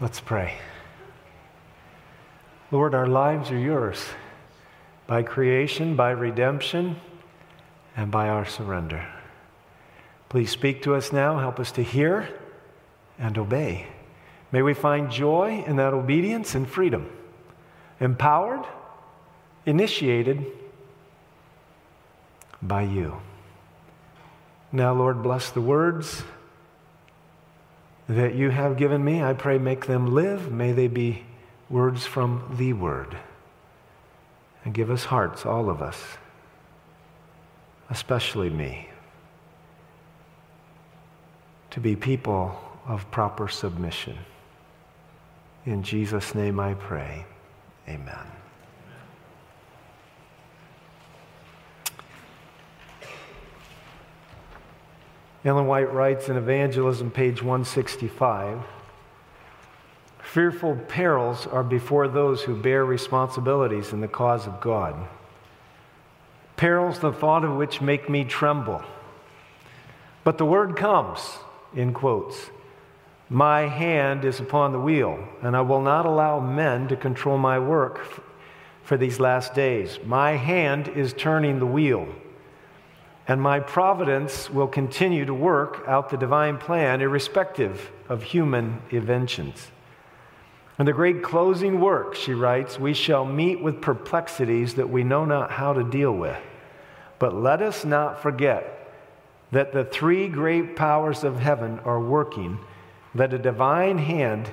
Let's pray. Lord, our lives are yours by creation, by redemption, and by our surrender. Please speak to us now. Help us to hear and obey. May we find joy in that obedience and freedom, empowered, initiated by you. Now, Lord, bless the words that you have given me. I pray, make them live. May they be words from the Word. And give us hearts, all of us, especially me, to be people of proper submission. In Jesus' name I pray. Amen. Ellen White writes in Evangelism, page 165 Fearful perils are before those who bear responsibilities in the cause of God. Perils, the thought of which make me tremble. But the word comes, in quotes My hand is upon the wheel, and I will not allow men to control my work for these last days. My hand is turning the wheel and my providence will continue to work out the divine plan irrespective of human inventions. In the great closing work, she writes, we shall meet with perplexities that we know not how to deal with. But let us not forget that the three great powers of heaven are working, that a divine hand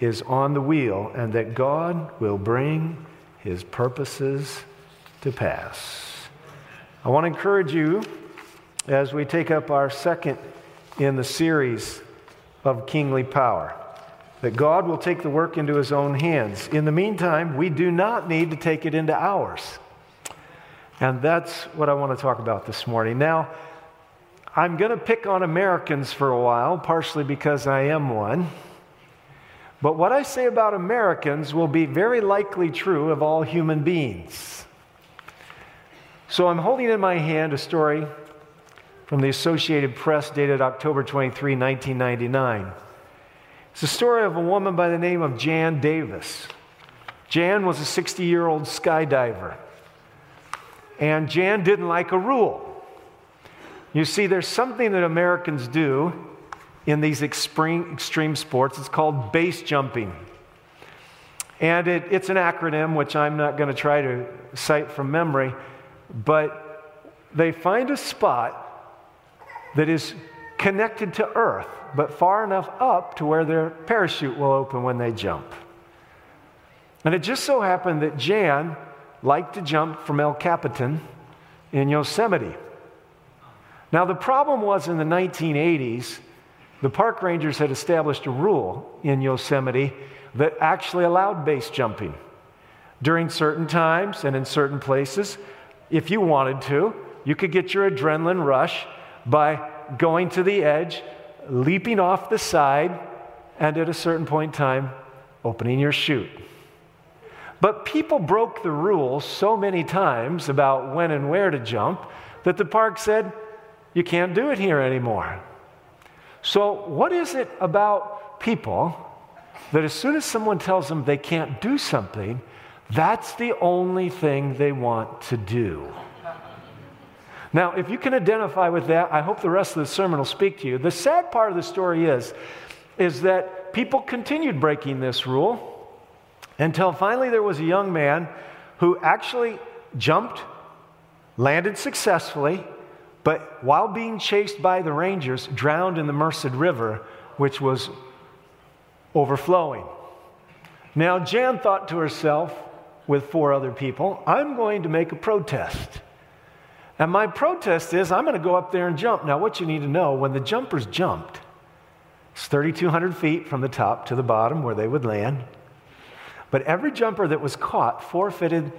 is on the wheel, and that God will bring his purposes to pass. I want to encourage you as we take up our second in the series of kingly power that God will take the work into his own hands. In the meantime, we do not need to take it into ours. And that's what I want to talk about this morning. Now, I'm going to pick on Americans for a while, partially because I am one. But what I say about Americans will be very likely true of all human beings. So I'm holding in my hand a story from the Associated Press dated October 23, 1999. It's the story of a woman by the name of Jan Davis. Jan was a 60 year old skydiver. And Jan didn't like a rule. You see, there's something that Americans do in these extreme, extreme sports. It's called base jumping. And it, it's an acronym, which I'm not going to try to cite from memory but they find a spot that is connected to earth, but far enough up to where their parachute will open when they jump. And it just so happened that Jan liked to jump from El Capitan in Yosemite. Now, the problem was in the 1980s, the park rangers had established a rule in Yosemite that actually allowed base jumping. During certain times and in certain places, if you wanted to. You could get your adrenaline rush by going to the edge, leaping off the side, and at a certain point in time, opening your chute. But people broke the rules so many times about when and where to jump that the park said, you can't do it here anymore. So, what is it about people that as soon as someone tells them they can't do something, that's the only thing they want to do. Now, if you can identify with that, I hope the rest of the sermon will speak to you. The sad part of the story is, is that people continued breaking this rule until finally there was a young man who actually jumped, landed successfully, but while being chased by the rangers, drowned in the Merced River, which was overflowing. Now, Jan thought to herself, with four other people, I'm going to make a protest. And my protest is I'm going to go up there and jump. Now, what you need to know when the jumpers jumped, it's 3,200 feet from the top to the bottom where they would land. But every jumper that was caught forfeited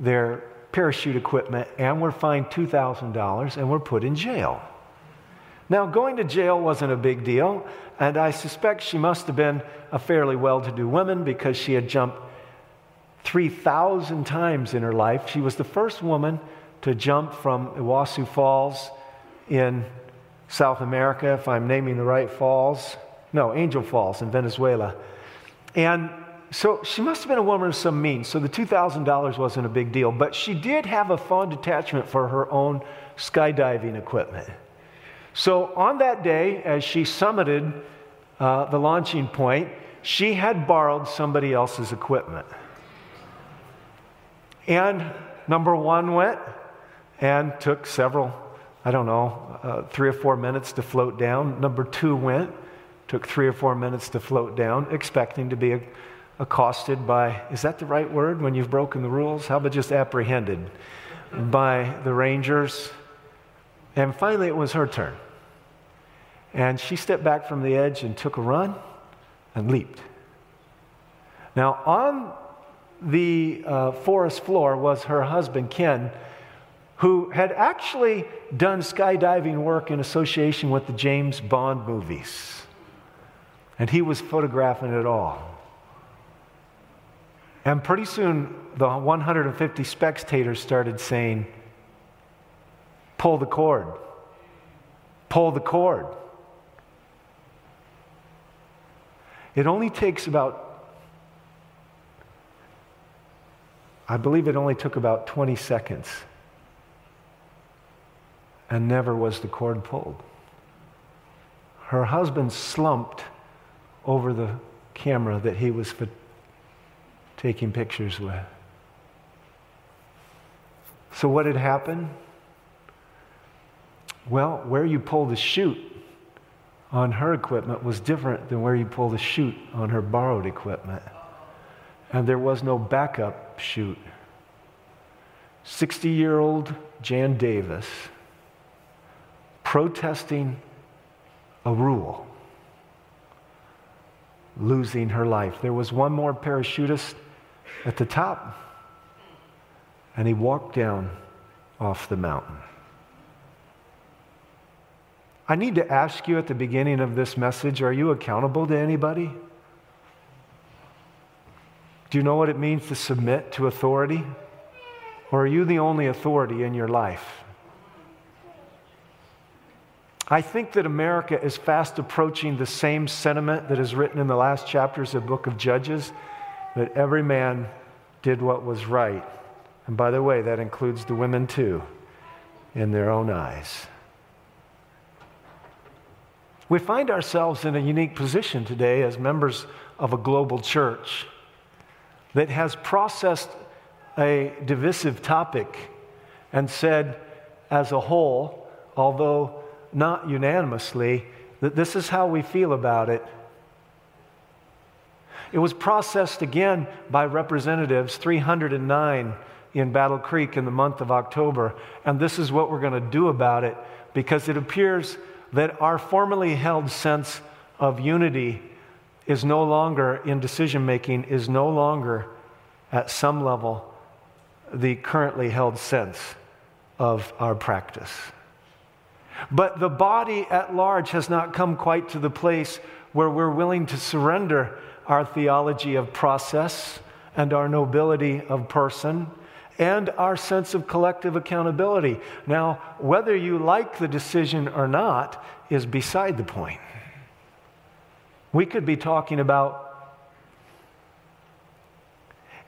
their parachute equipment and were fined $2,000 and were put in jail. Now, going to jail wasn't a big deal, and I suspect she must have been a fairly well to do woman because she had jumped 3,000 times in her life. She was the first woman to jump from Iguazu Falls in South America, if I'm naming the right falls. No, Angel Falls in Venezuela. And so she must have been a woman of some means. So the $2,000 wasn't a big deal. But she did have a fond attachment for her own skydiving equipment. So on that day, as she summited uh, the launching point, she had borrowed somebody else's equipment. And number one went and took several, I don't know, uh, three or four minutes to float down. Number two went, took three or four minutes to float down, expecting to be accosted by, is that the right word when you've broken the rules? How about just apprehended by the rangers? And finally, it was her turn. And she stepped back from the edge and took a run and leaped. Now, on the uh, forest floor was her husband, Ken, who had actually done skydiving work in association with the James Bond movies. And he was photographing it all. And pretty soon, the 150 spectators started saying, Pull the cord. Pull the cord. It only takes about, I believe it only took about 20 seconds. And never was the cord pulled. Her husband slumped over the camera that he was taking pictures with. So, what had happened? Well, where you pull the chute on her equipment was different than where you pull the chute on her borrowed equipment. And there was no backup chute. 60 year old Jan Davis protesting a rule, losing her life. There was one more parachutist at the top, and he walked down off the mountain. I need to ask you at the beginning of this message are you accountable to anybody? Do you know what it means to submit to authority? Or are you the only authority in your life? I think that America is fast approaching the same sentiment that is written in the last chapters of the book of Judges that every man did what was right. And by the way, that includes the women too, in their own eyes. We find ourselves in a unique position today as members of a global church that has processed a divisive topic and said, as a whole, although not unanimously, that this is how we feel about it. It was processed again by representatives, 309 in Battle Creek in the month of October, and this is what we're going to do about it because it appears that our formerly held sense of unity is no longer in decision making, is no longer at some level the currently held sense of our practice. But the body at large has not come quite to the place where we're willing to surrender our theology of process and our nobility of person and our sense of collective accountability. Now, whether you like the decision or not is beside the point. We could be talking about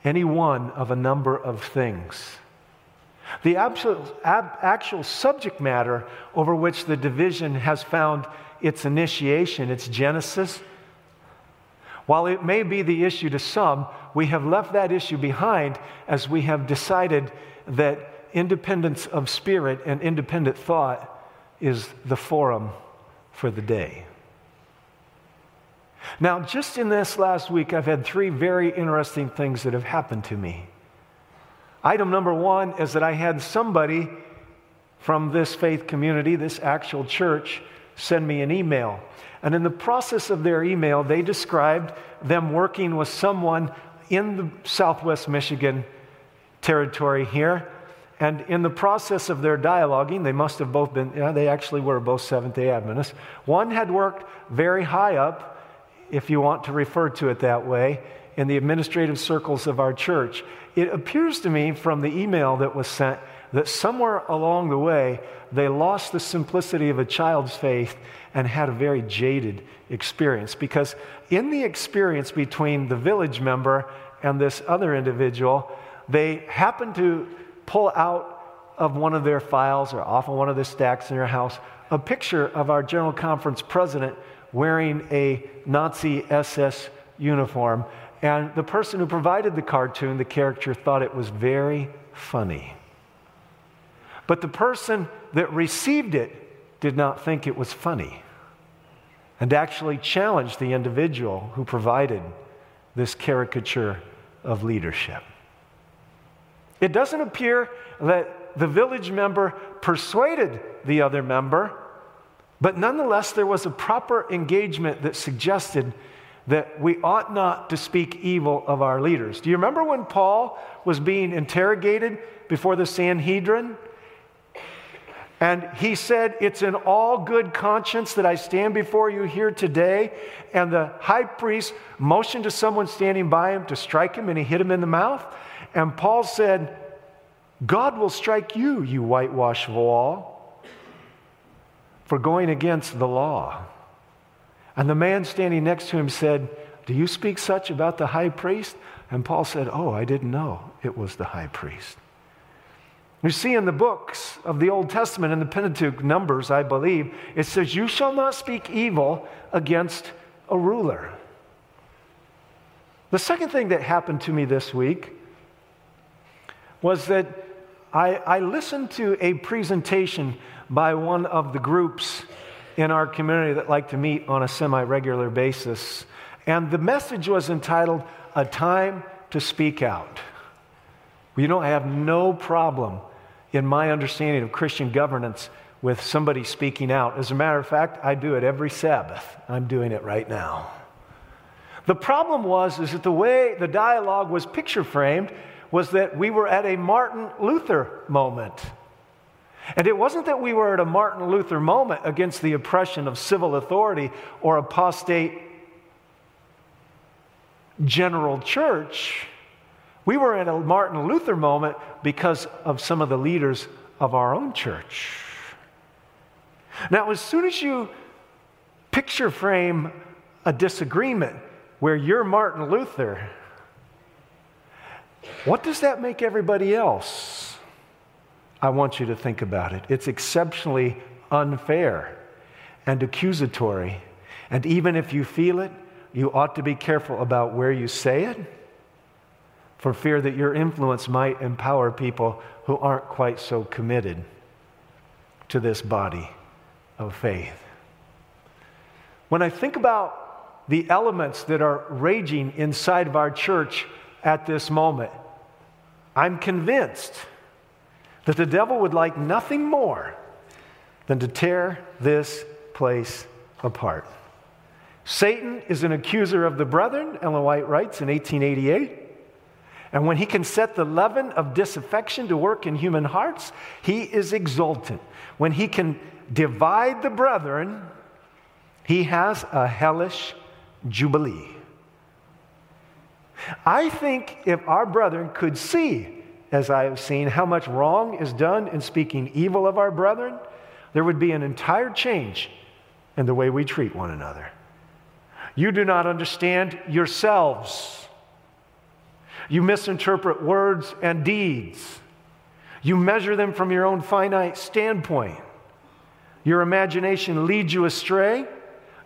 any one of a number of things. The actual, ab, actual subject matter over which the division has found its initiation, its genesis, while it may be the issue to some, we have left that issue behind as we have decided that independence of spirit and independent thought is the forum for the day. Now, just in this last week, I've had three very interesting things that have happened to me. Item number one is that I had somebody from this faith community, this actual church, send me an email. And in the process of their email, they described them working with someone in the southwest Michigan territory here. And in the process of their dialoguing, they must have both been, yeah, they actually were both Seventh day Adventists. One had worked very high up, if you want to refer to it that way, in the administrative circles of our church. It appears to me from the email that was sent that somewhere along the way, they lost the simplicity of a child's faith and had a very jaded experience. Because in the experience between the village member and this other individual, they happened to pull out of one of their files or off of one of the stacks in their house a picture of our General Conference president wearing a Nazi SS uniform. And the person who provided the cartoon, the character, thought it was very funny. But the person that received it did not think it was funny and actually challenged the individual who provided this caricature of leadership. It doesn't appear that the village member persuaded the other member, but nonetheless, there was a proper engagement that suggested that we ought not to speak evil of our leaders. Do you remember when Paul was being interrogated before the Sanhedrin? And he said, It's in all good conscience that I stand before you here today. And the high priest motioned to someone standing by him to strike him, and he hit him in the mouth. And Paul said, God will strike you, you whitewashed wall, for going against the law. And the man standing next to him said, Do you speak such about the high priest? And Paul said, Oh, I didn't know it was the high priest. You see in the books of the Old Testament, in the Pentateuch, Numbers, I believe, it says, You shall not speak evil against a ruler. The second thing that happened to me this week was that I, I listened to a presentation by one of the groups in our community that like to meet on a semi regular basis. And the message was entitled, A Time to Speak Out. You don't have no problem in my understanding of Christian governance with somebody speaking out. As a matter of fact, I do it every Sabbath. I'm doing it right now. The problem was is that the way the dialogue was picture framed was that we were at a Martin Luther moment. And it wasn't that we were at a Martin Luther moment against the oppression of civil authority or apostate general church. We were in a Martin Luther moment because of some of the leaders of our own church. Now, as soon as you picture frame a disagreement where you're Martin Luther, what does that make everybody else? I want you to think about it. It's exceptionally unfair and accusatory. And even if you feel it, you ought to be careful about where you say it for fear that your influence might empower people who aren't quite so committed to this body of faith. When I think about the elements that are raging inside of our church at this moment, I'm convinced that the devil would like nothing more than to tear this place apart. Satan is an accuser of the brethren, Ellen White writes in 1888. And when he can set the leaven of disaffection to work in human hearts, he is exultant. When he can divide the brethren, he has a hellish jubilee. I think if our brethren could see, as I have seen, how much wrong is done in speaking evil of our brethren, there would be an entire change in the way we treat one another. You do not understand yourselves. You misinterpret words and deeds. You measure them from your own finite standpoint. Your imagination leads you astray.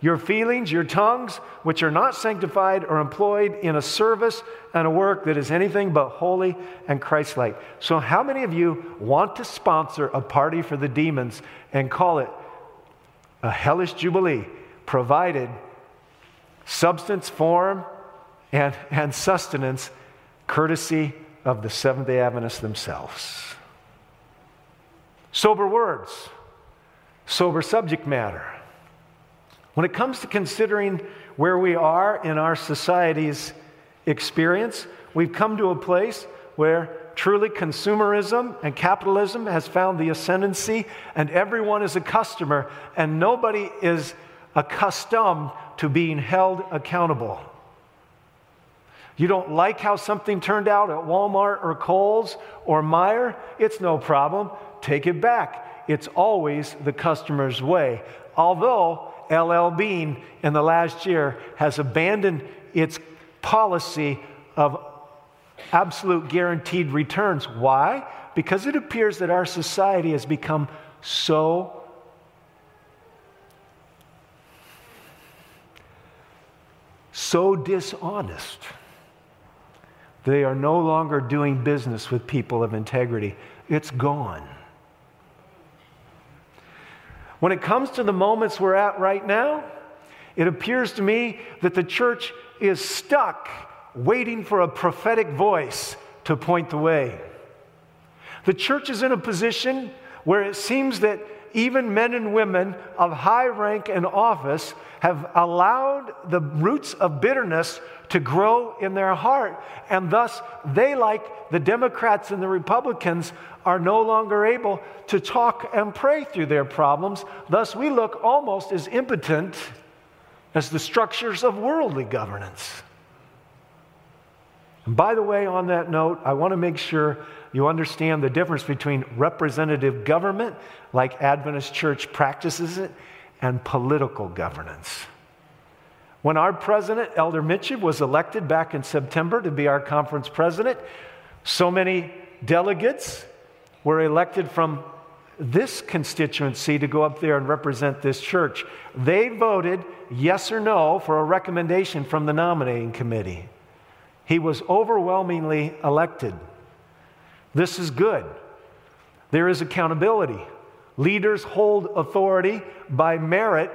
Your feelings, your tongues, which are not sanctified, are employed in a service and a work that is anything but holy and Christ like. So, how many of you want to sponsor a party for the demons and call it a hellish jubilee, provided substance, form, and, and sustenance courtesy of the Seventh day Adventists themselves. Sober words, sober subject matter. When it comes to considering where we are in our society's experience, we've come to a place where truly consumerism and capitalism has found the ascendancy, and everyone is a customer, and nobody is accustomed to being held accountable. You don't like how something turned out at Walmart or Kohl's or Meijer? It's no problem. Take it back. It's always the customer's way. Although LL Bean in the last year has abandoned its policy of absolute guaranteed returns. Why? Because it appears that our society has become so so dishonest. They are no longer doing business with people of integrity. It's gone. When it comes to the moments we're at right now, it appears to me that the church is stuck waiting for a prophetic voice to point the way. The church is in a position where it seems that even men and women of high rank and office have allowed the roots of bitterness to grow in their heart. And thus, they, like the Democrats and the Republicans, are no longer able to talk and pray through their problems. Thus, we look almost as impotent as the structures of worldly governance. And by the way, on that note, I want to make sure you understand the difference between representative government, like Adventist Church practices it, and political governance. When our president, Elder Mitchell, was elected back in September to be our conference president, so many delegates were elected from this constituency to go up there and represent this church. They voted yes or no for a recommendation from the nominating committee. He was overwhelmingly elected. This is good. There is accountability. Leaders hold authority by merit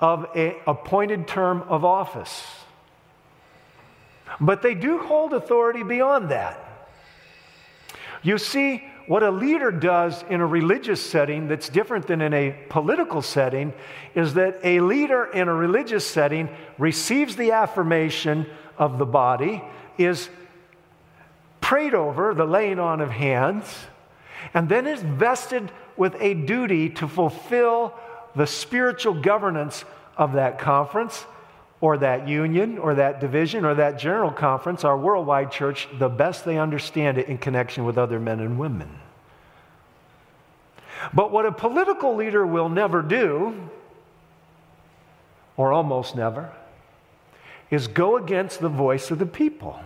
of an appointed term of office. But they do hold authority beyond that. You see, what a leader does in a religious setting that's different than in a political setting is that a leader in a religious setting receives the affirmation of the body, is prayed over, the laying on of hands, and then is vested with a duty to fulfill the spiritual governance of that conference or that union or that division or that general conference, our worldwide church, the best they understand it in connection with other men and women. But what a political leader will never do, or almost never, is go against the voice of the people.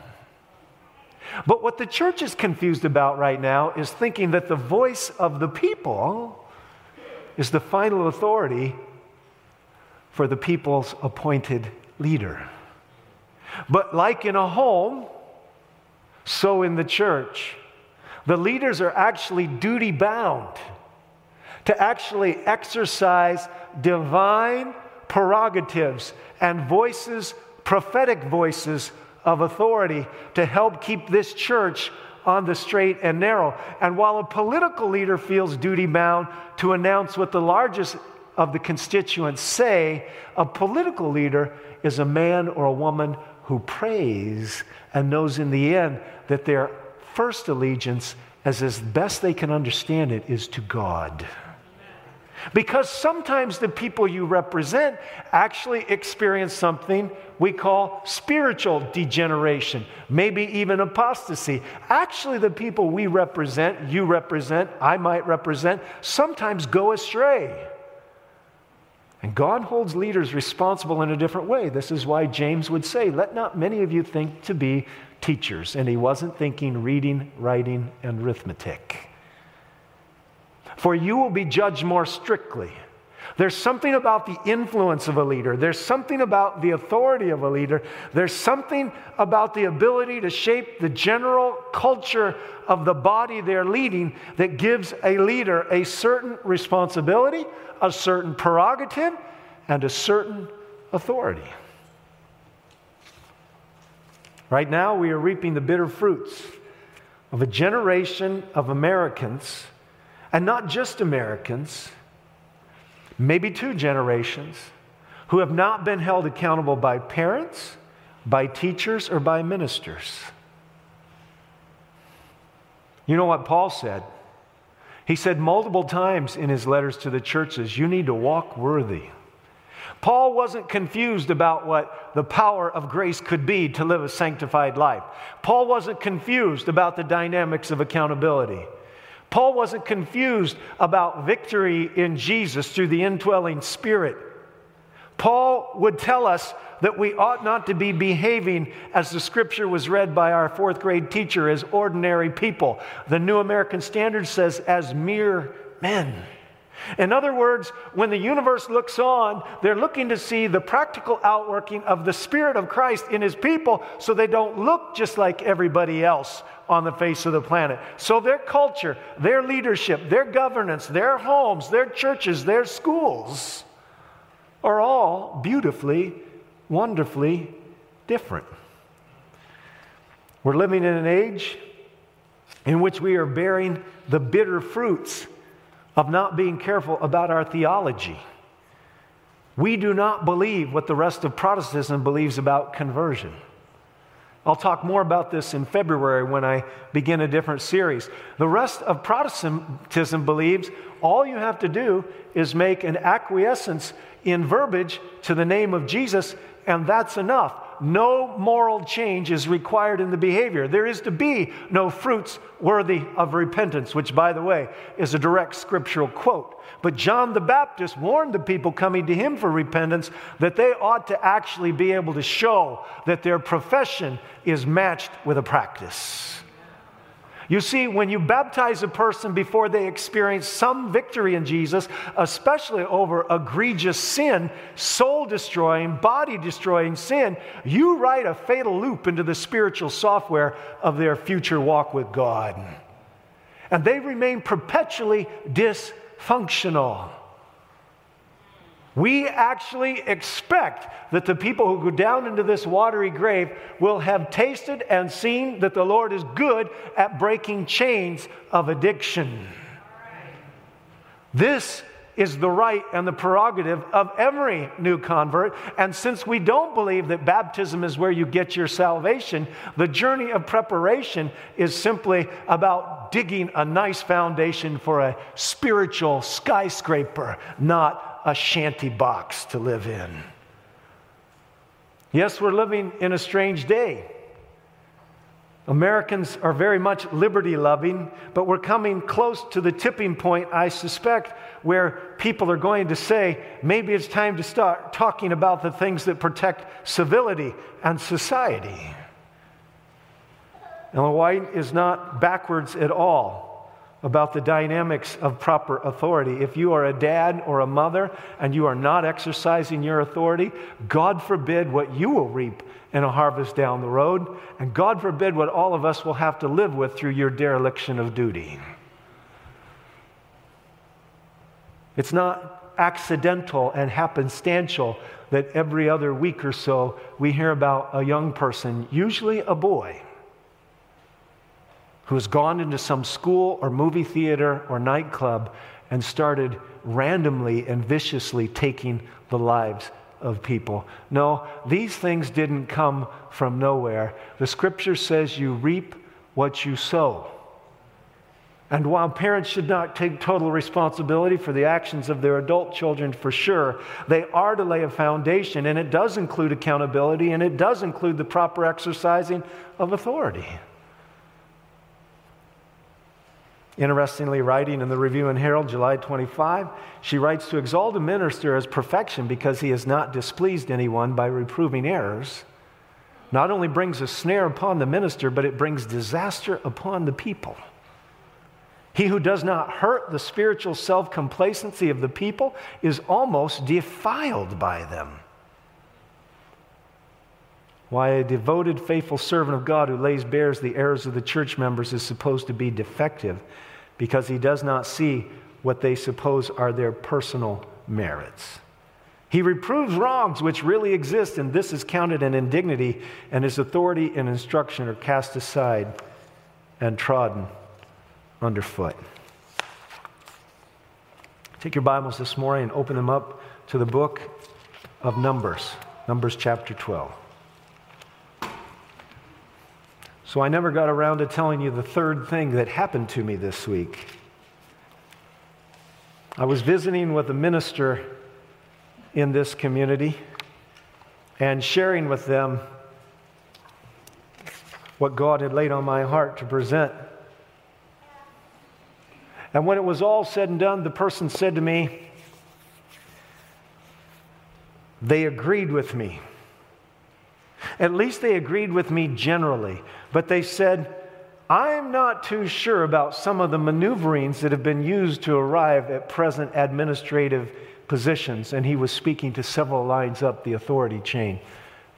But what the church is confused about right now is thinking that the voice of the people is the final authority for the people's appointed leader. But like in a home, so in the church, the leaders are actually duty bound to actually exercise divine prerogatives and voices, prophetic voices of authority to help keep this church on the straight and narrow. And while a political leader feels duty bound to announce what the largest of the constituents say, a political leader is a man or a woman who prays and knows in the end that their first allegiance, as as best they can understand it, is to God. Because sometimes the people you represent actually experience something we call spiritual degeneration, maybe even apostasy. Actually, the people we represent, you represent, I might represent, sometimes go astray. And God holds leaders responsible in a different way. This is why James would say, Let not many of you think to be teachers. And he wasn't thinking reading, writing, and arithmetic for you will be judged more strictly. There's something about the influence of a leader. There's something about the authority of a leader. There's something about the ability to shape the general culture of the body they're leading that gives a leader a certain responsibility, a certain prerogative, and a certain authority. Right now, we are reaping the bitter fruits of a generation of Americans and not just Americans, maybe two generations, who have not been held accountable by parents, by teachers, or by ministers. You know what Paul said? He said multiple times in his letters to the churches, you need to walk worthy. Paul wasn't confused about what the power of grace could be to live a sanctified life. Paul wasn't confused about the dynamics of accountability. Paul wasn't confused about victory in Jesus through the indwelling spirit. Paul would tell us that we ought not to be behaving as the scripture was read by our fourth grade teacher as ordinary people. The New American Standard says, as mere men. In other words, when the universe looks on, they're looking to see the practical outworking of the Spirit of Christ in His people so they don't look just like everybody else on the face of the planet. So their culture, their leadership, their governance, their homes, their churches, their schools are all beautifully, wonderfully different. We're living in an age in which we are bearing the bitter fruits of not being careful about our theology. We do not believe what the rest of Protestantism believes about conversion. I'll talk more about this in February when I begin a different series. The rest of Protestantism believes all you have to do is make an acquiescence in verbiage to the name of Jesus, and that's enough. No moral change is required in the behavior. There is to be no fruits worthy of repentance, which, by the way, is a direct scriptural quote. But John the Baptist warned the people coming to him for repentance that they ought to actually be able to show that their profession is matched with a practice. You see, when you baptize a person before they experience some victory in Jesus, especially over egregious sin, soul destroying, body destroying sin, you write a fatal loop into the spiritual software of their future walk with God. And they remain perpetually dysfunctional. We actually expect that the people who go down into this watery grave will have tasted and seen that the Lord is good at breaking chains of addiction. This is the right and the prerogative of every new convert. And since we don't believe that baptism is where you get your salvation, the journey of preparation is simply about digging a nice foundation for a spiritual skyscraper, not a shanty box to live in. Yes, we're living in a strange day. Americans are very much liberty loving, but we're coming close to the tipping point, I suspect, where people are going to say, maybe it's time to start talking about the things that protect civility and society. Ellen White is not backwards at all about the dynamics of proper authority. If you are a dad or a mother and you are not exercising your authority, God forbid what you will reap in a harvest down the road, and God forbid what all of us will have to live with through your dereliction of duty. It's not accidental and happenstantial that every other week or so we hear about a young person, usually a boy who has gone into some school or movie theater or nightclub and started randomly and viciously taking the lives of people. No, these things didn't come from nowhere. The scripture says you reap what you sow. And while parents should not take total responsibility for the actions of their adult children for sure, they are to lay a foundation, and it does include accountability and it does include the proper exercising of authority. Interestingly, writing in the Review and Herald, July 25, she writes to exalt a minister as perfection because he has not displeased anyone by reproving errors. Not only brings a snare upon the minister, but it brings disaster upon the people. He who does not hurt the spiritual self complacency of the people is almost defiled by them. Why a devoted, faithful servant of God who lays bare the errors of the church members is supposed to be defective because he does not see what they suppose are their personal merits. He reproves wrongs which really exist, and this is counted an indignity, and his authority and instruction are cast aside and trodden underfoot. Take your Bibles this morning and open them up to the book of Numbers, Numbers chapter 12. So I never got around to telling you the third thing that happened to me this week. I was visiting with a minister in this community and sharing with them what God had laid on my heart to present. And when it was all said and done, the person said to me, they agreed with me. At least they agreed with me generally. But they said, I'm not too sure about some of the maneuverings that have been used to arrive at present administrative positions. And he was speaking to several lines up the authority chain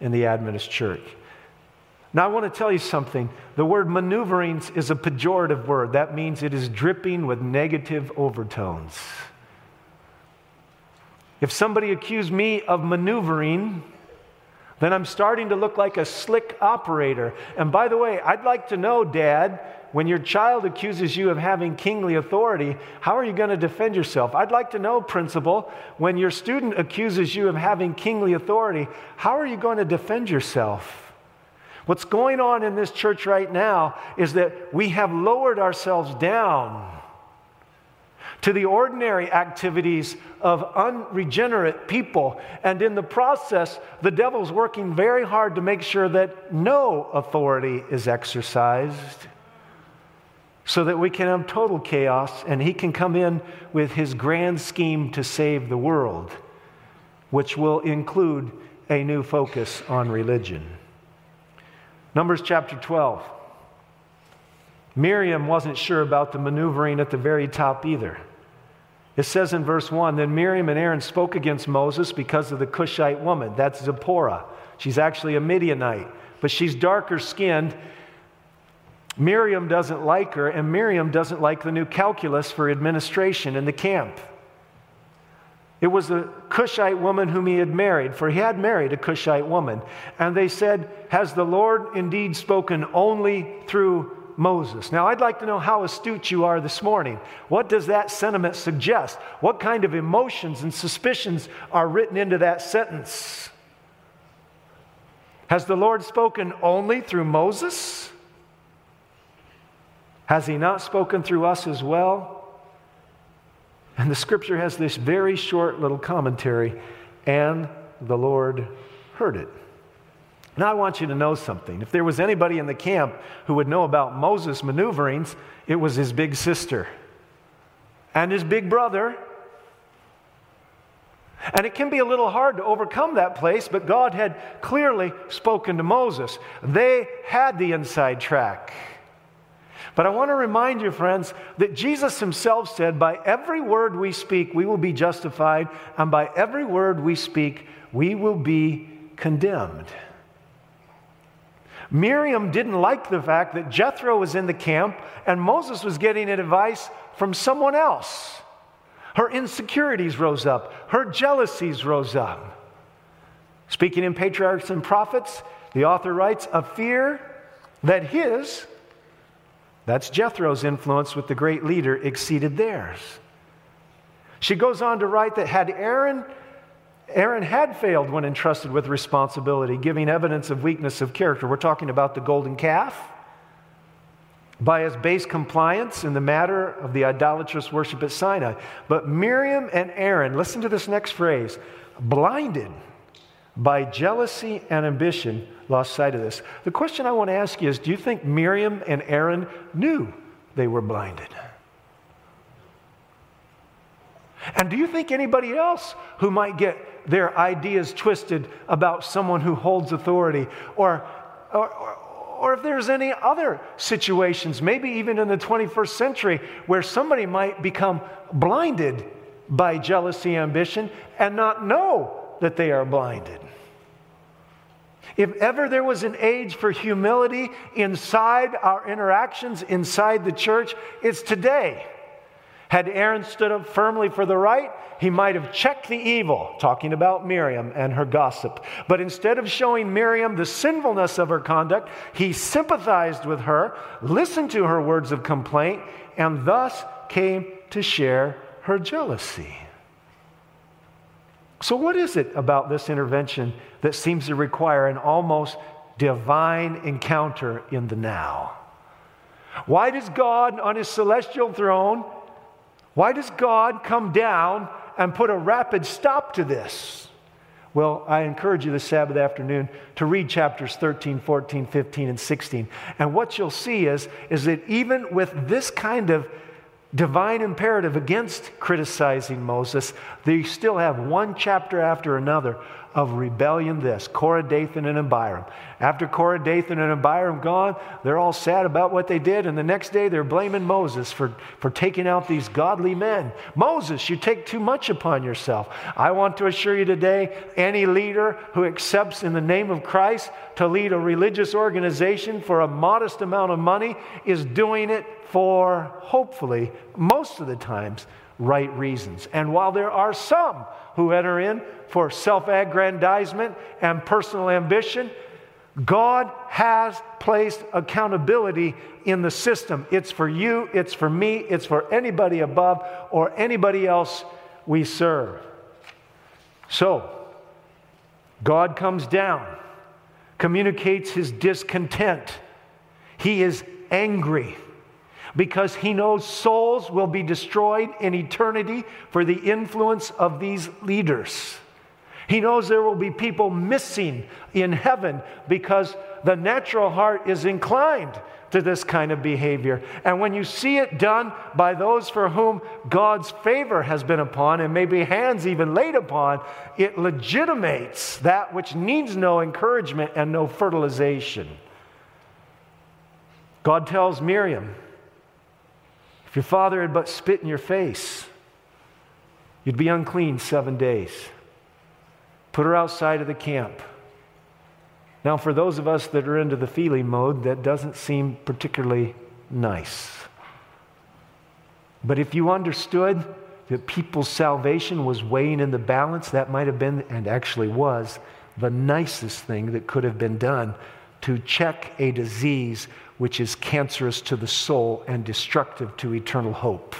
in the Adventist church. Now, I want to tell you something. The word maneuverings is a pejorative word. That means it is dripping with negative overtones. If somebody accused me of maneuvering, then I'm starting to look like a slick operator. And by the way, I'd like to know, Dad, when your child accuses you of having kingly authority, how are you going to defend yourself? I'd like to know, principal, when your student accuses you of having kingly authority, how are you going to defend yourself? What's going on in this church right now is that we have lowered ourselves down to the ordinary activities of unregenerate people. And in the process, the devil's working very hard to make sure that no authority is exercised so that we can have total chaos and he can come in with his grand scheme to save the world, which will include a new focus on religion. Numbers chapter 12. Miriam wasn't sure about the maneuvering at the very top either. It says in verse 1 Then Miriam and Aaron spoke against Moses because of the Cushite woman. That's Zipporah. She's actually a Midianite, but she's darker skinned. Miriam doesn't like her, and Miriam doesn't like the new calculus for administration in the camp. It was a Cushite woman whom he had married, for he had married a Cushite woman. And they said, Has the Lord indeed spoken only through Moses. Now, I'd like to know how astute you are this morning. What does that sentiment suggest? What kind of emotions and suspicions are written into that sentence? Has the Lord spoken only through Moses? Has he not spoken through us as well? And the scripture has this very short little commentary, and the Lord heard it. Now, I want you to know something. If there was anybody in the camp who would know about Moses' maneuverings, it was his big sister and his big brother. And it can be a little hard to overcome that place, but God had clearly spoken to Moses. They had the inside track. But I want to remind you, friends, that Jesus himself said, By every word we speak, we will be justified, and by every word we speak, we will be condemned. Miriam didn't like the fact that Jethro was in the camp and Moses was getting advice from someone else. Her insecurities rose up, her jealousies rose up. Speaking in Patriarchs and Prophets, the author writes, a fear that his, that's Jethro's influence with the great leader, exceeded theirs. She goes on to write that had Aaron Aaron had failed when entrusted with responsibility, giving evidence of weakness of character. We're talking about the golden calf. By his base compliance in the matter of the idolatrous worship at Sinai. But Miriam and Aaron, listen to this next phrase blinded by jealousy and ambition, lost sight of this. The question I want to ask you is do you think Miriam and Aaron knew they were blinded? And do you think anybody else who might get their ideas twisted about someone who holds authority or, or, or, or if there's any other situations, maybe even in the 21st century, where somebody might become blinded by jealousy, ambition, and not know that they are blinded. If ever there was an age for humility inside our interactions inside the church, it's today. Had Aaron stood up firmly for the right, he might have checked the evil, talking about Miriam and her gossip. But instead of showing Miriam the sinfulness of her conduct, he sympathized with her, listened to her words of complaint, and thus came to share her jealousy. So, what is it about this intervention that seems to require an almost divine encounter in the now? Why does God on his celestial throne why does God come down and put a rapid stop to this? Well, I encourage you this Sabbath afternoon to read chapters 13, 14, 15, and 16. And what you'll see is, is that even with this kind of divine imperative against criticizing Moses, they still have one chapter after another of rebellion this Korah, Dathan, and Abiram. After Korah, Dathan, and Abiram gone, they're all sad about what they did, and the next day they're blaming Moses for, for taking out these godly men. Moses, you take too much upon yourself. I want to assure you today any leader who accepts in the name of Christ to lead a religious organization for a modest amount of money is doing it for, hopefully, most of the times, right reasons. And while there are some who enter in for self aggrandizement and personal ambition, God has placed accountability in the system. It's for you, it's for me, it's for anybody above or anybody else we serve. So, God comes down, communicates his discontent. He is angry because he knows souls will be destroyed in eternity for the influence of these leaders. He knows there will be people missing in heaven because the natural heart is inclined to this kind of behavior. And when you see it done by those for whom God's favor has been upon, and maybe hands even laid upon, it legitimates that which needs no encouragement and no fertilization. God tells Miriam, if your father had but spit in your face, you'd be unclean seven days. Put her outside of the camp. Now, for those of us that are into the feeling mode, that doesn't seem particularly nice. But if you understood that people's salvation was weighing in the balance, that might have been, and actually was, the nicest thing that could have been done to check a disease which is cancerous to the soul and destructive to eternal hope.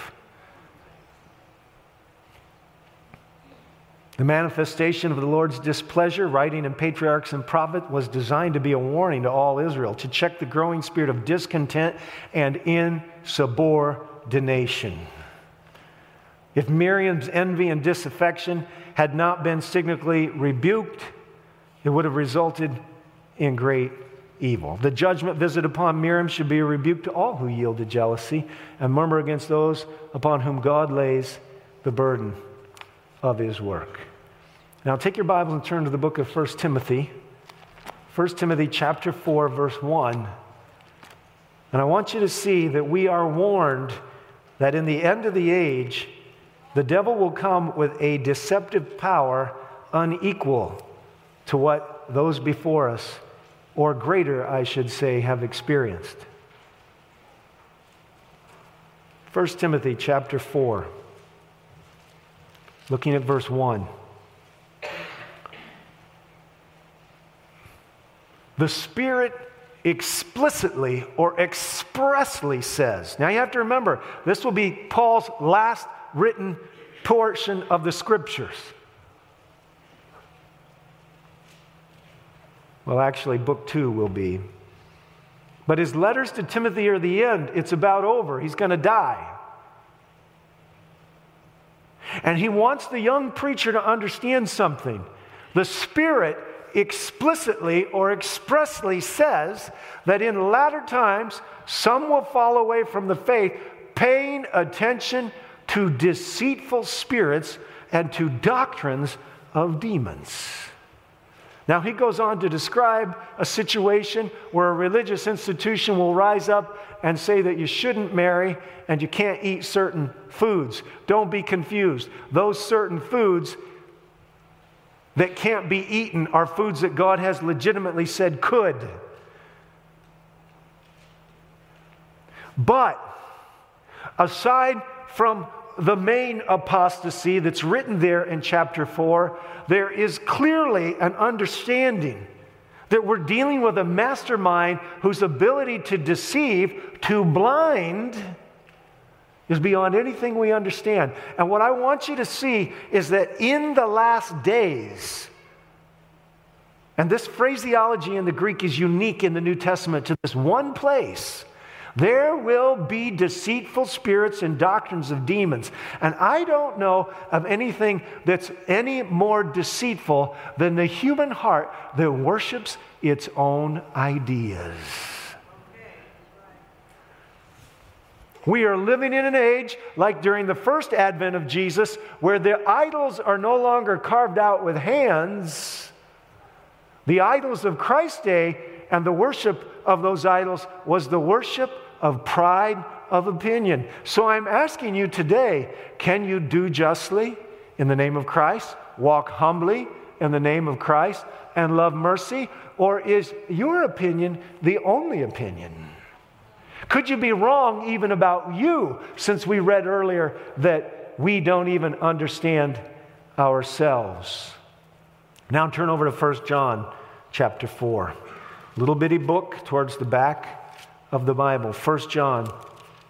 The manifestation of the Lord's displeasure, writing in Patriarchs and Prophets, was designed to be a warning to all Israel, to check the growing spirit of discontent and insubordination. If Miriam's envy and disaffection had not been signally rebuked, it would have resulted in great evil. The judgment visited upon Miriam should be a rebuke to all who yield to jealousy and murmur against those upon whom God lays the burden of his work. Now take your Bible and turn to the book of 1 Timothy. 1 Timothy chapter 4 verse 1. And I want you to see that we are warned that in the end of the age the devil will come with a deceptive power unequal to what those before us or greater, I should say, have experienced. 1 Timothy chapter 4, looking at verse 1. The Spirit explicitly or expressly says. Now you have to remember, this will be Paul's last written portion of the Scriptures. Well, actually, book two will be. But his letters to Timothy are the end. It's about over. He's going to die. And he wants the young preacher to understand something. The Spirit explicitly or expressly says that in latter times some will fall away from the faith, paying attention to deceitful spirits and to doctrines of demons. Now, he goes on to describe a situation where a religious institution will rise up and say that you shouldn't marry and you can't eat certain foods. Don't be confused. Those certain foods that can't be eaten are foods that God has legitimately said could. But aside from the main apostasy that's written there in chapter 4, there is clearly an understanding that we're dealing with a mastermind whose ability to deceive, to blind, is beyond anything we understand. And what I want you to see is that in the last days, and this phraseology in the Greek is unique in the New Testament to this one place There will be deceitful spirits and doctrines of demons. And I don't know of anything that's any more deceitful than the human heart that worships its own ideas. We are living in an age like during the first advent of Jesus where the idols are no longer carved out with hands. The idols of Christ's day and the worship of those idols was the worship of pride of opinion. So I'm asking you today can you do justly in the name of Christ, walk humbly in the name of Christ, and love mercy? Or is your opinion the only opinion? Could you be wrong even about you, since we read earlier that we don't even understand ourselves? Now turn over to 1 John chapter 4. Little bitty book towards the back of the Bible, 1 John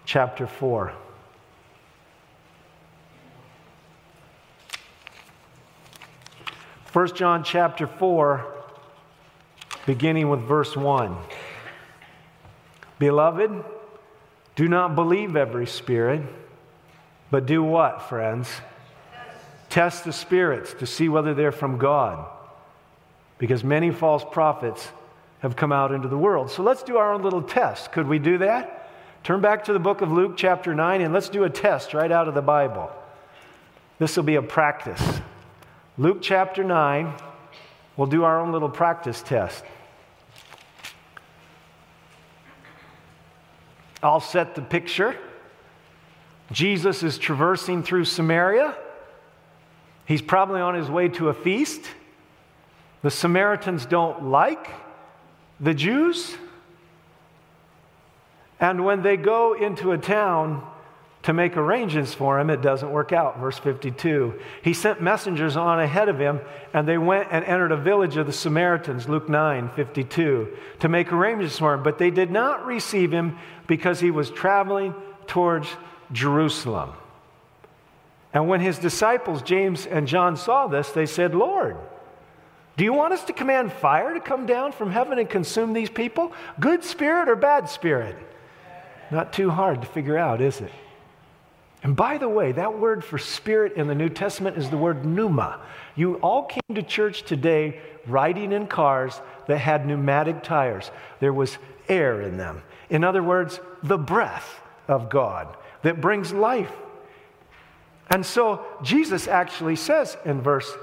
chapter 4. First John chapter 4, beginning with verse 1. Beloved, do not believe every spirit, but do what, friends? Test the spirits to see whether they're from God. Because many false prophets have come out into the world. So let's do our own little test. Could we do that? Turn back to the book of Luke, chapter 9, and let's do a test right out of the Bible. This will be a practice. Luke chapter 9, we'll do our own little practice test. I'll set the picture. Jesus is traversing through Samaria. He's probably on his way to a feast. The Samaritans don't like the Jews. And when they go into a town to make arrangements for him, it doesn't work out. Verse 52. He sent messengers on ahead of him, and they went and entered a village of the Samaritans, Luke 9 52, to make arrangements for him. But they did not receive him because he was traveling towards Jerusalem. And when his disciples, James and John, saw this, they said, Lord, do you want us to command fire to come down from heaven and consume these people? Good spirit or bad spirit? Not too hard to figure out, is it? And by the way, that word for spirit in the New Testament is the word pneuma. You all came to church today riding in cars that had pneumatic tires. There was air in them. In other words, the breath of God that brings life. And so Jesus actually says in verse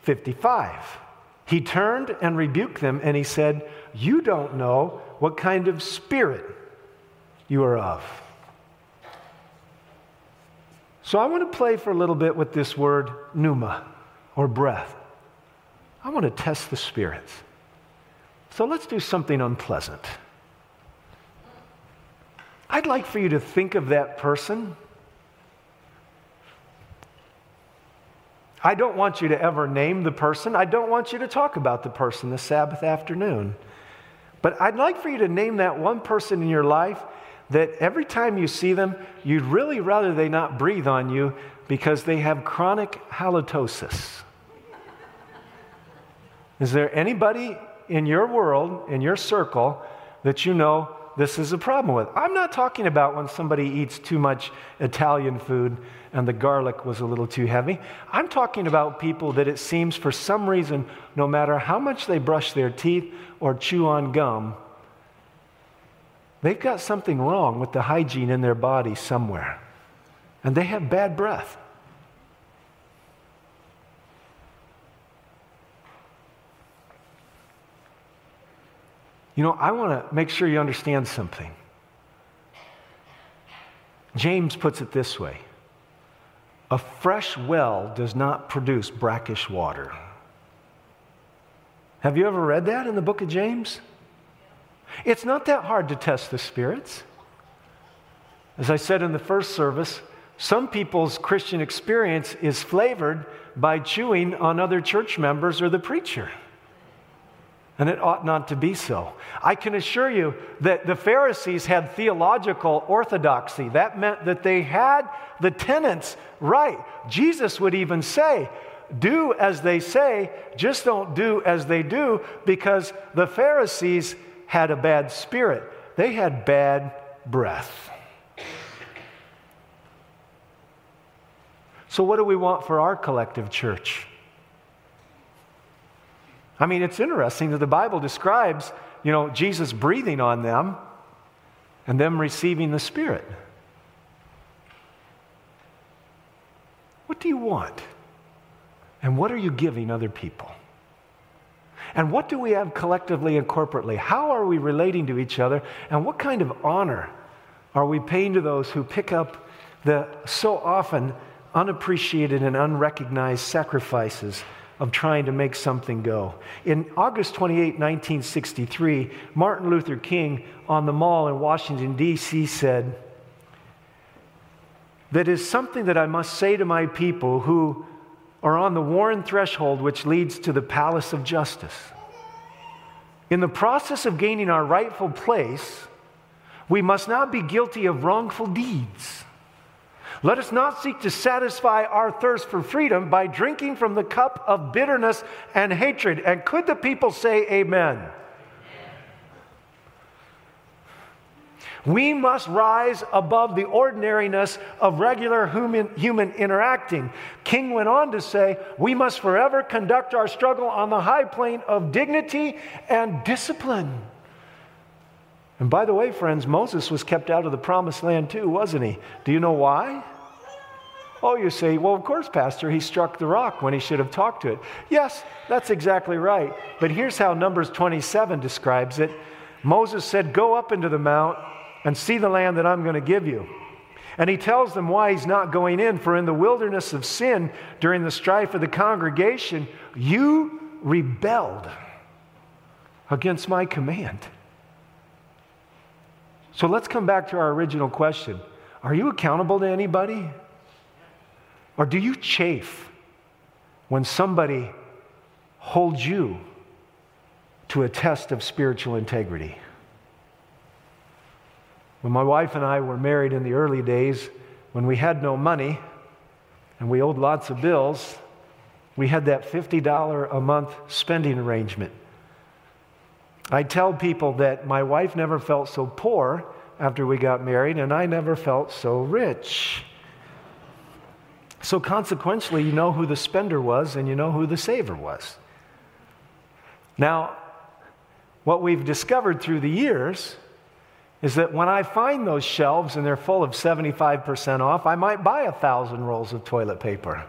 55 he turned and rebuked them, and he said, You don't know what kind of spirit you are of. So I want to play for a little bit with this word pneuma or breath. I want to test the spirits. So let's do something unpleasant. I'd like for you to think of that person I don't want you to ever name the person. I don't want you to talk about the person this Sabbath afternoon. But I'd like for you to name that one person in your life that every time you see them, you'd really rather they not breathe on you because they have chronic halitosis. Is there anybody in your world, in your circle, that you know this is a problem with? I'm not talking about when somebody eats too much Italian food and the garlic was a little too heavy. I'm talking about people that it seems for some reason, no matter how much they brush their teeth or chew on gum, they've got something wrong with the hygiene in their body somewhere. And they have bad breath. You know, I want to make sure you understand something. James puts it this way a fresh well does not produce brackish water. Have you ever read that in the book of James? It's not that hard to test the spirits. As I said in the first service, some people's Christian experience is flavored by chewing on other church members or the preacher and it ought not to be so. I can assure you that the Pharisees had theological orthodoxy. That meant that they had the tenets right. Jesus would even say, Do as they say, just don't do as they do, because the Pharisees had a bad spirit. They had bad breath. So, what do we want for our collective church? I mean, it's interesting that the Bible describes, you know, Jesus breathing on them and them receiving the Spirit. What do you want? And what are you giving other people? And what do we have collectively and corporately? How are we relating to each other? And what kind of honor are we paying to those who pick up the so often unappreciated and unrecognized sacrifices of trying to make something go. In August 28, 1963, Martin Luther King on the mall in Washington, D.C. said, That is something that I must say to my people who are on the worn threshold which leads to the palace of justice. In the process of gaining our rightful place, we must not be guilty of wrongful deeds. Let us not seek to satisfy our thirst for freedom by drinking from the cup of bitterness and hatred. And could the people say amen? We must rise above the ordinariness of regular human, human interacting. King went on to say, We must forever conduct our struggle on the high plane of dignity and discipline. And by the way, friends, Moses was kept out of the promised land too, wasn't he? Do you know why? Oh, you say, well, of course, Pastor, he struck the rock when he should have talked to it. Yes, that's exactly right. But here's how Numbers 27 describes it Moses said, Go up into the mount and see the land that I'm going to give you. And he tells them why he's not going in. For in the wilderness of Zin, during the strife of the congregation, you rebelled against my command. So let's come back to our original question Are you accountable to anybody? Or do you chafe when somebody holds you to a test of spiritual integrity? When my wife and I were married in the early days, when we had no money and we owed lots of bills, we had that $50 a month spending arrangement. I tell people that my wife never felt so poor after we got married, and I never felt so rich. So, consequently, you know who the spender was and you know who the saver was. Now, what we've discovered through the years is that when I find those shelves and they're full of 75% off, I might buy a thousand rolls of toilet paper.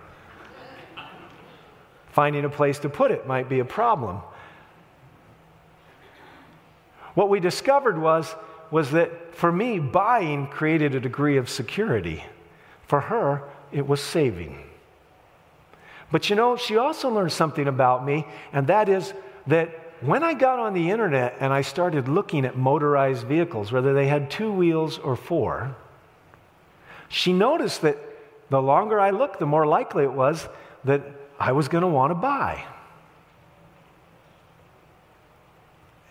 Finding a place to put it might be a problem. What we discovered was, was that for me, buying created a degree of security. For her, it was saving. But you know, she also learned something about me, and that is that when I got on the internet and I started looking at motorized vehicles, whether they had two wheels or four, she noticed that the longer I looked, the more likely it was that I was going to want to buy.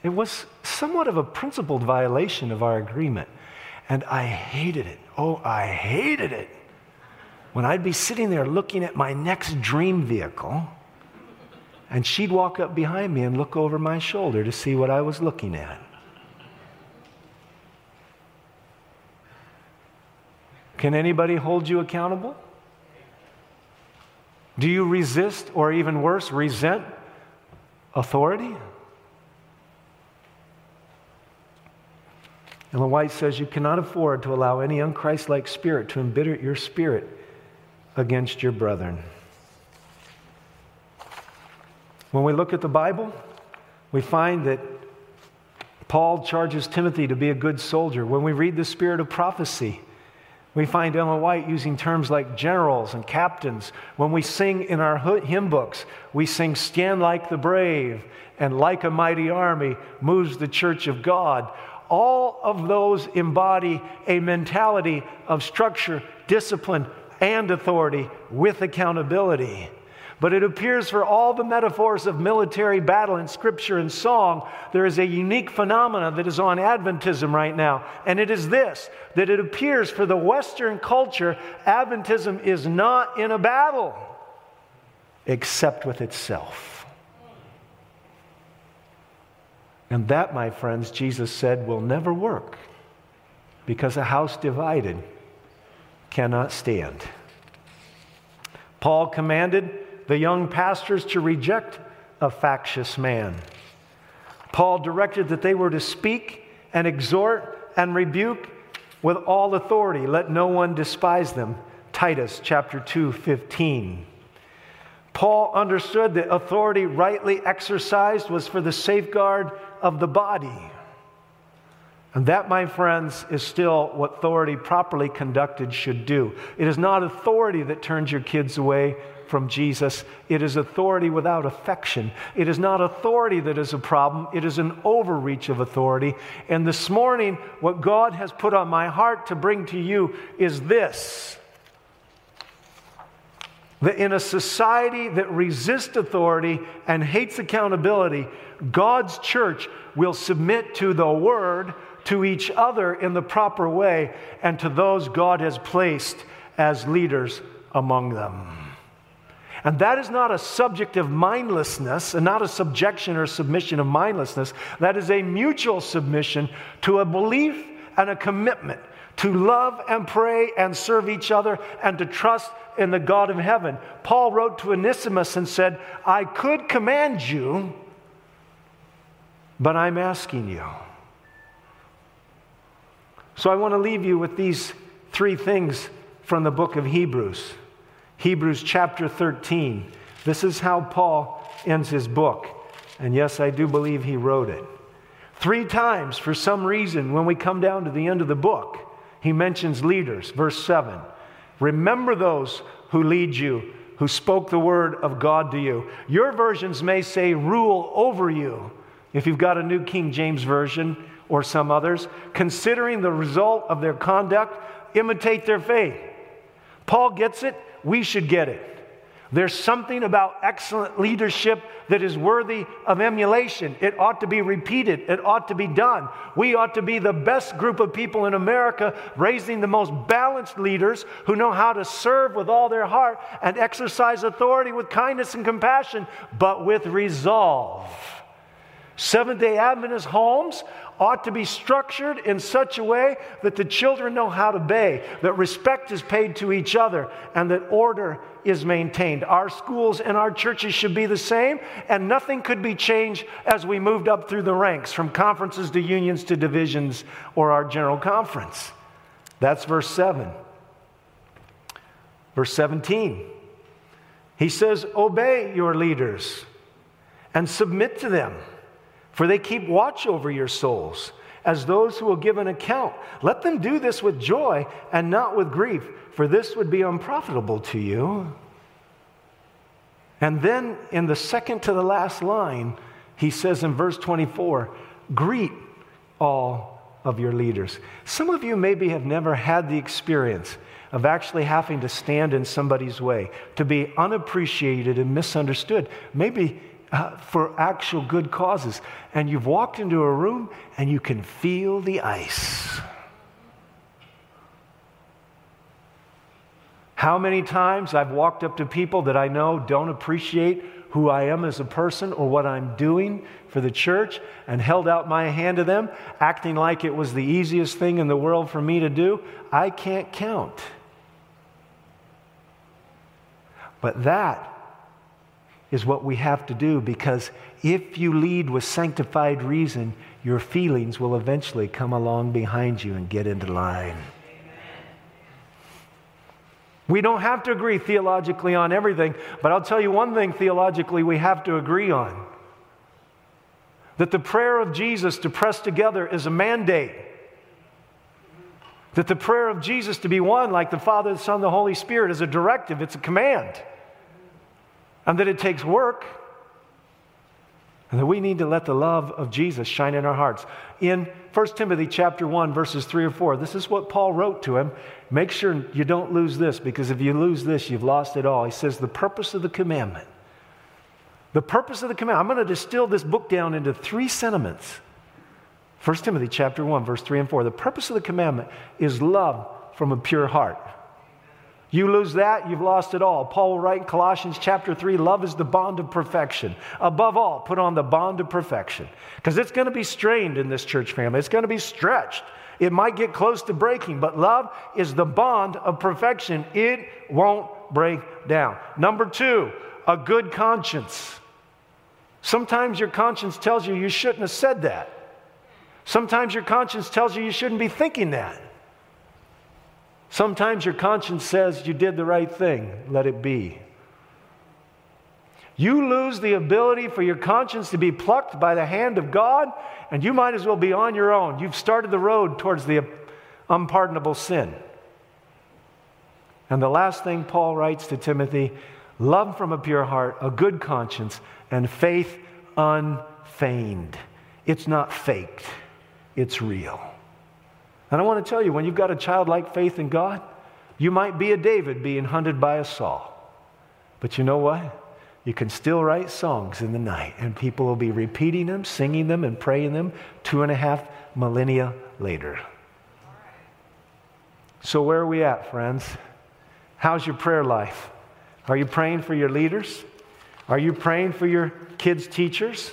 It was somewhat of a principled violation of our agreement. And I hated it. Oh, I hated it. When I'd be sitting there looking at my next dream vehicle, and she'd walk up behind me and look over my shoulder to see what I was looking at. Can anybody hold you accountable? Do you resist, or even worse, resent authority? Ellen White says you cannot afford to allow any unchristlike spirit to embitter your spirit against your brethren. When we look at the Bible, we find that Paul charges Timothy to be a good soldier. When we read the spirit of prophecy, we find Ellen White using terms like generals and captains. When we sing in our hymn books, we sing, Stand like the brave, and like a mighty army moves the church of God all of those embody a mentality of structure, discipline, and authority with accountability. But it appears for all the metaphors of military battle in scripture and song, there is a unique phenomenon that is on Adventism right now. And it is this that it appears for the Western culture, Adventism is not in a battle except with itself. And that, my friends, Jesus said, will never work because a house divided cannot stand. Paul commanded the young pastors to reject a factious man. Paul directed that they were to speak and exhort and rebuke with all authority. Let no one despise them. Titus chapter 2, 15. Paul understood that authority rightly exercised was for the safeguard of the body. And that, my friends, is still what authority properly conducted should do. It is not authority that turns your kids away from Jesus. It is authority without affection. It is not authority that is a problem, it is an overreach of authority. And this morning, what God has put on my heart to bring to you is this that in a society that resists authority and hates accountability, God's church will submit to the word, to each other in the proper way, and to those God has placed as leaders among them. And that is not a subject of mindlessness and not a subjection or submission of mindlessness. That is a mutual submission to a belief and a commitment to love and pray and serve each other and to trust in the God of heaven. Paul wrote to Onesimus and said, I could command you, but I'm asking you. So I want to leave you with these three things from the book of Hebrews. Hebrews chapter 13. This is how Paul ends his book. And yes, I do believe he wrote it. Three times, for some reason, when we come down to the end of the book, he mentions leaders. Verse 7 Remember those who lead you, who spoke the word of God to you. Your versions may say rule over you. If you've got a New King James Version or some others, considering the result of their conduct, imitate their faith. Paul gets it we should get it. There's something about excellent leadership that is worthy of emulation. It ought to be repeated. It ought to be done. We ought to be the best group of people in America, raising the most balanced leaders who know how to serve with all their heart and exercise authority with kindness and compassion, but with resolve. Seventh day Adventist homes ought to be structured in such a way that the children know how to obey, that respect is paid to each other, and that order is maintained. Our schools and our churches should be the same, and nothing could be changed as we moved up through the ranks from conferences to unions to divisions or our general conference. That's verse 7. Verse 17. He says, Obey your leaders and submit to them for they keep watch over your souls as those who will give an account. Let them do this with joy and not with grief, for this would be unprofitable to you. And then in the second to the last line, he says in verse 24, greet all of your leaders. Some of you maybe have never had the experience of actually having to stand in somebody's way, to be unappreciated and misunderstood. Maybe uh, for actual good causes. And you've walked into a room and you can feel the ice. How many times I've walked up to people that I know don't appreciate who I am as a person or what I'm doing for the church and held out my hand to them, acting like it was the easiest thing in the world for me to do? I can't count. But that is what we have to do because if you lead with sanctified reason, your feelings will eventually come along behind you and get into line. We don't have to agree theologically on everything, but I'll tell you one thing theologically we have to agree on that the prayer of Jesus to press together is a mandate. That the prayer of Jesus to be one, like the Father, the Son, the Holy Spirit, is a directive, it's a command and that it takes work, and that we need to let the love of Jesus shine in our hearts. In 1 Timothy chapter 1 verses 3 or 4, this is what Paul wrote to him. Make sure you don't lose this because if you lose this, you've lost it all. He says the purpose of the commandment. The purpose of the commandment. I'm going to distill this book down into three sentiments. 1 Timothy chapter 1 verse 3 and 4. The purpose of the commandment is love from a pure heart. You lose that, you've lost it all. Paul will write in Colossians chapter 3 love is the bond of perfection. Above all, put on the bond of perfection. Because it's going to be strained in this church family, it's going to be stretched. It might get close to breaking, but love is the bond of perfection. It won't break down. Number two, a good conscience. Sometimes your conscience tells you you shouldn't have said that. Sometimes your conscience tells you you shouldn't be thinking that. Sometimes your conscience says you did the right thing, let it be. You lose the ability for your conscience to be plucked by the hand of God, and you might as well be on your own. You've started the road towards the unpardonable sin. And the last thing Paul writes to Timothy love from a pure heart, a good conscience, and faith unfeigned. It's not faked, it's real. And I want to tell you, when you've got a childlike faith in God, you might be a David being hunted by a Saul. But you know what? You can still write songs in the night, and people will be repeating them, singing them, and praying them two and a half millennia later. So, where are we at, friends? How's your prayer life? Are you praying for your leaders? Are you praying for your kids' teachers?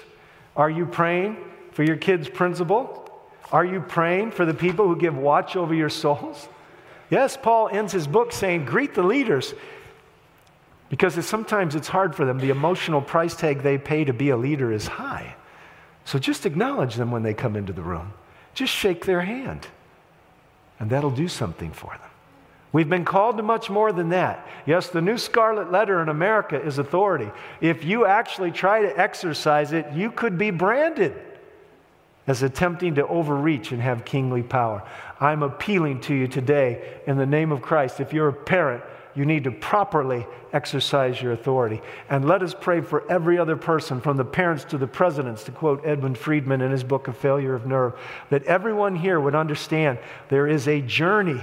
Are you praying for your kids' principal? Are you praying for the people who give watch over your souls? Yes, Paul ends his book saying, Greet the leaders, because it's, sometimes it's hard for them. The emotional price tag they pay to be a leader is high. So just acknowledge them when they come into the room. Just shake their hand, and that'll do something for them. We've been called to much more than that. Yes, the new scarlet letter in America is authority. If you actually try to exercise it, you could be branded as attempting to overreach and have kingly power. I'm appealing to you today in the name of Christ. If you're a parent, you need to properly exercise your authority. And let us pray for every other person, from the parents to the presidents, to quote Edwin Friedman in his book, A Failure of Nerve, that everyone here would understand there is a journey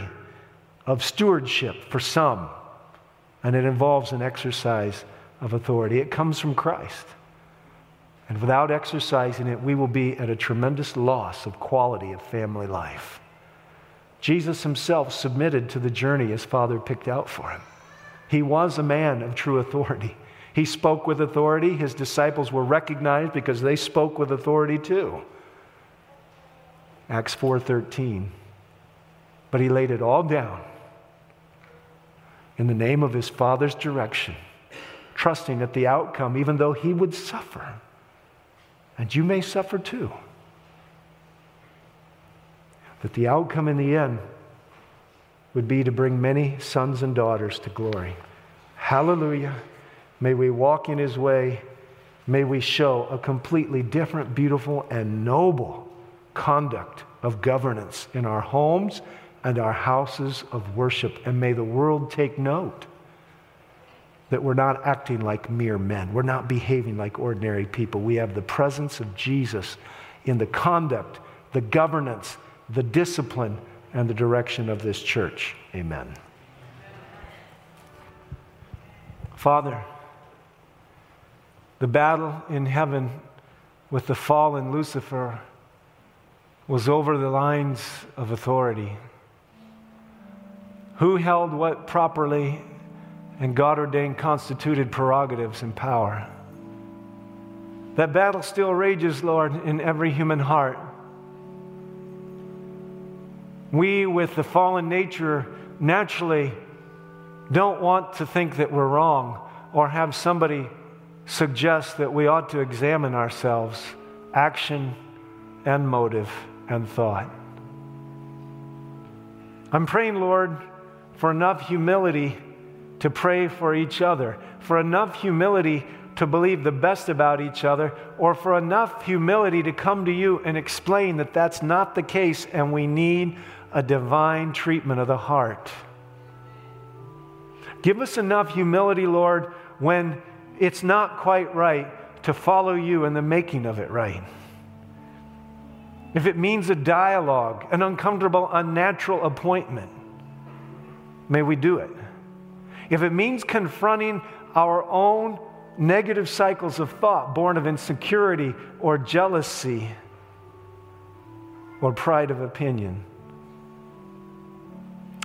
of stewardship for some, and it involves an exercise of authority. It comes from Christ. And without exercising it, we will be at a tremendous loss of quality of family life. Jesus himself submitted to the journey his father picked out for him. He was a man of true authority. He spoke with authority. His disciples were recognized because they spoke with authority too. Acts 4:13. But he laid it all down in the name of his father's direction, trusting that the outcome even though he would suffer and you may suffer too. That the outcome in the end would be to bring many sons and daughters to glory. Hallelujah. May we walk in his way. May we show a completely different, beautiful, and noble conduct of governance in our homes and our houses of worship. And may the world take note that we're not acting like mere men. We're not behaving like ordinary people. We have the presence of Jesus in the conduct, the governance, the discipline, and the direction of this church. Amen. Father, the battle in heaven with the fallen Lucifer was over the lines of authority. Who held what properly and God ordained constituted prerogatives and power. That battle still rages, Lord, in every human heart. We, with the fallen nature, naturally don't want to think that we're wrong or have somebody suggest that we ought to examine ourselves, action and motive and thought. I'm praying, Lord, for enough humility to pray for each other, for enough humility to believe the best about each other, or for enough humility to come to you and explain that that's not the case and we need a divine treatment of the heart. Give us enough humility, Lord, when it's not quite right to follow you in the making of it right. If it means a dialogue, an uncomfortable, unnatural appointment, may we do it if it means confronting our own negative cycles of thought born of insecurity or jealousy or pride of opinion,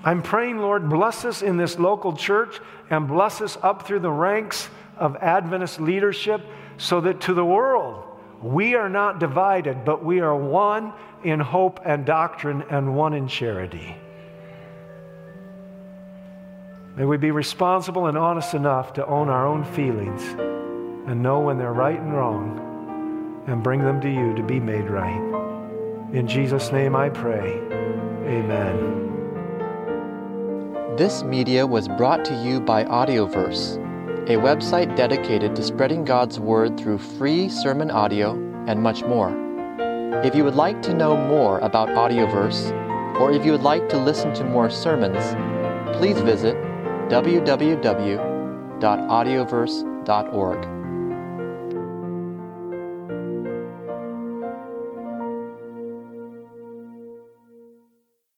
I'm praying, Lord, bless us in this local church and bless us up through the ranks of Adventist leadership so that to the world we are not divided, but we are one in hope and doctrine and one in charity. May we be responsible and honest enough to own our own feelings and know when they're right and wrong and bring them to you to be made right. In Jesus' name I pray. Amen. This media was brought to you by Audioverse, a website dedicated to spreading God's Word through free sermon audio and much more. If you would like to know more about Audioverse, or if you would like to listen to more sermons, please visit www.audioverse.org.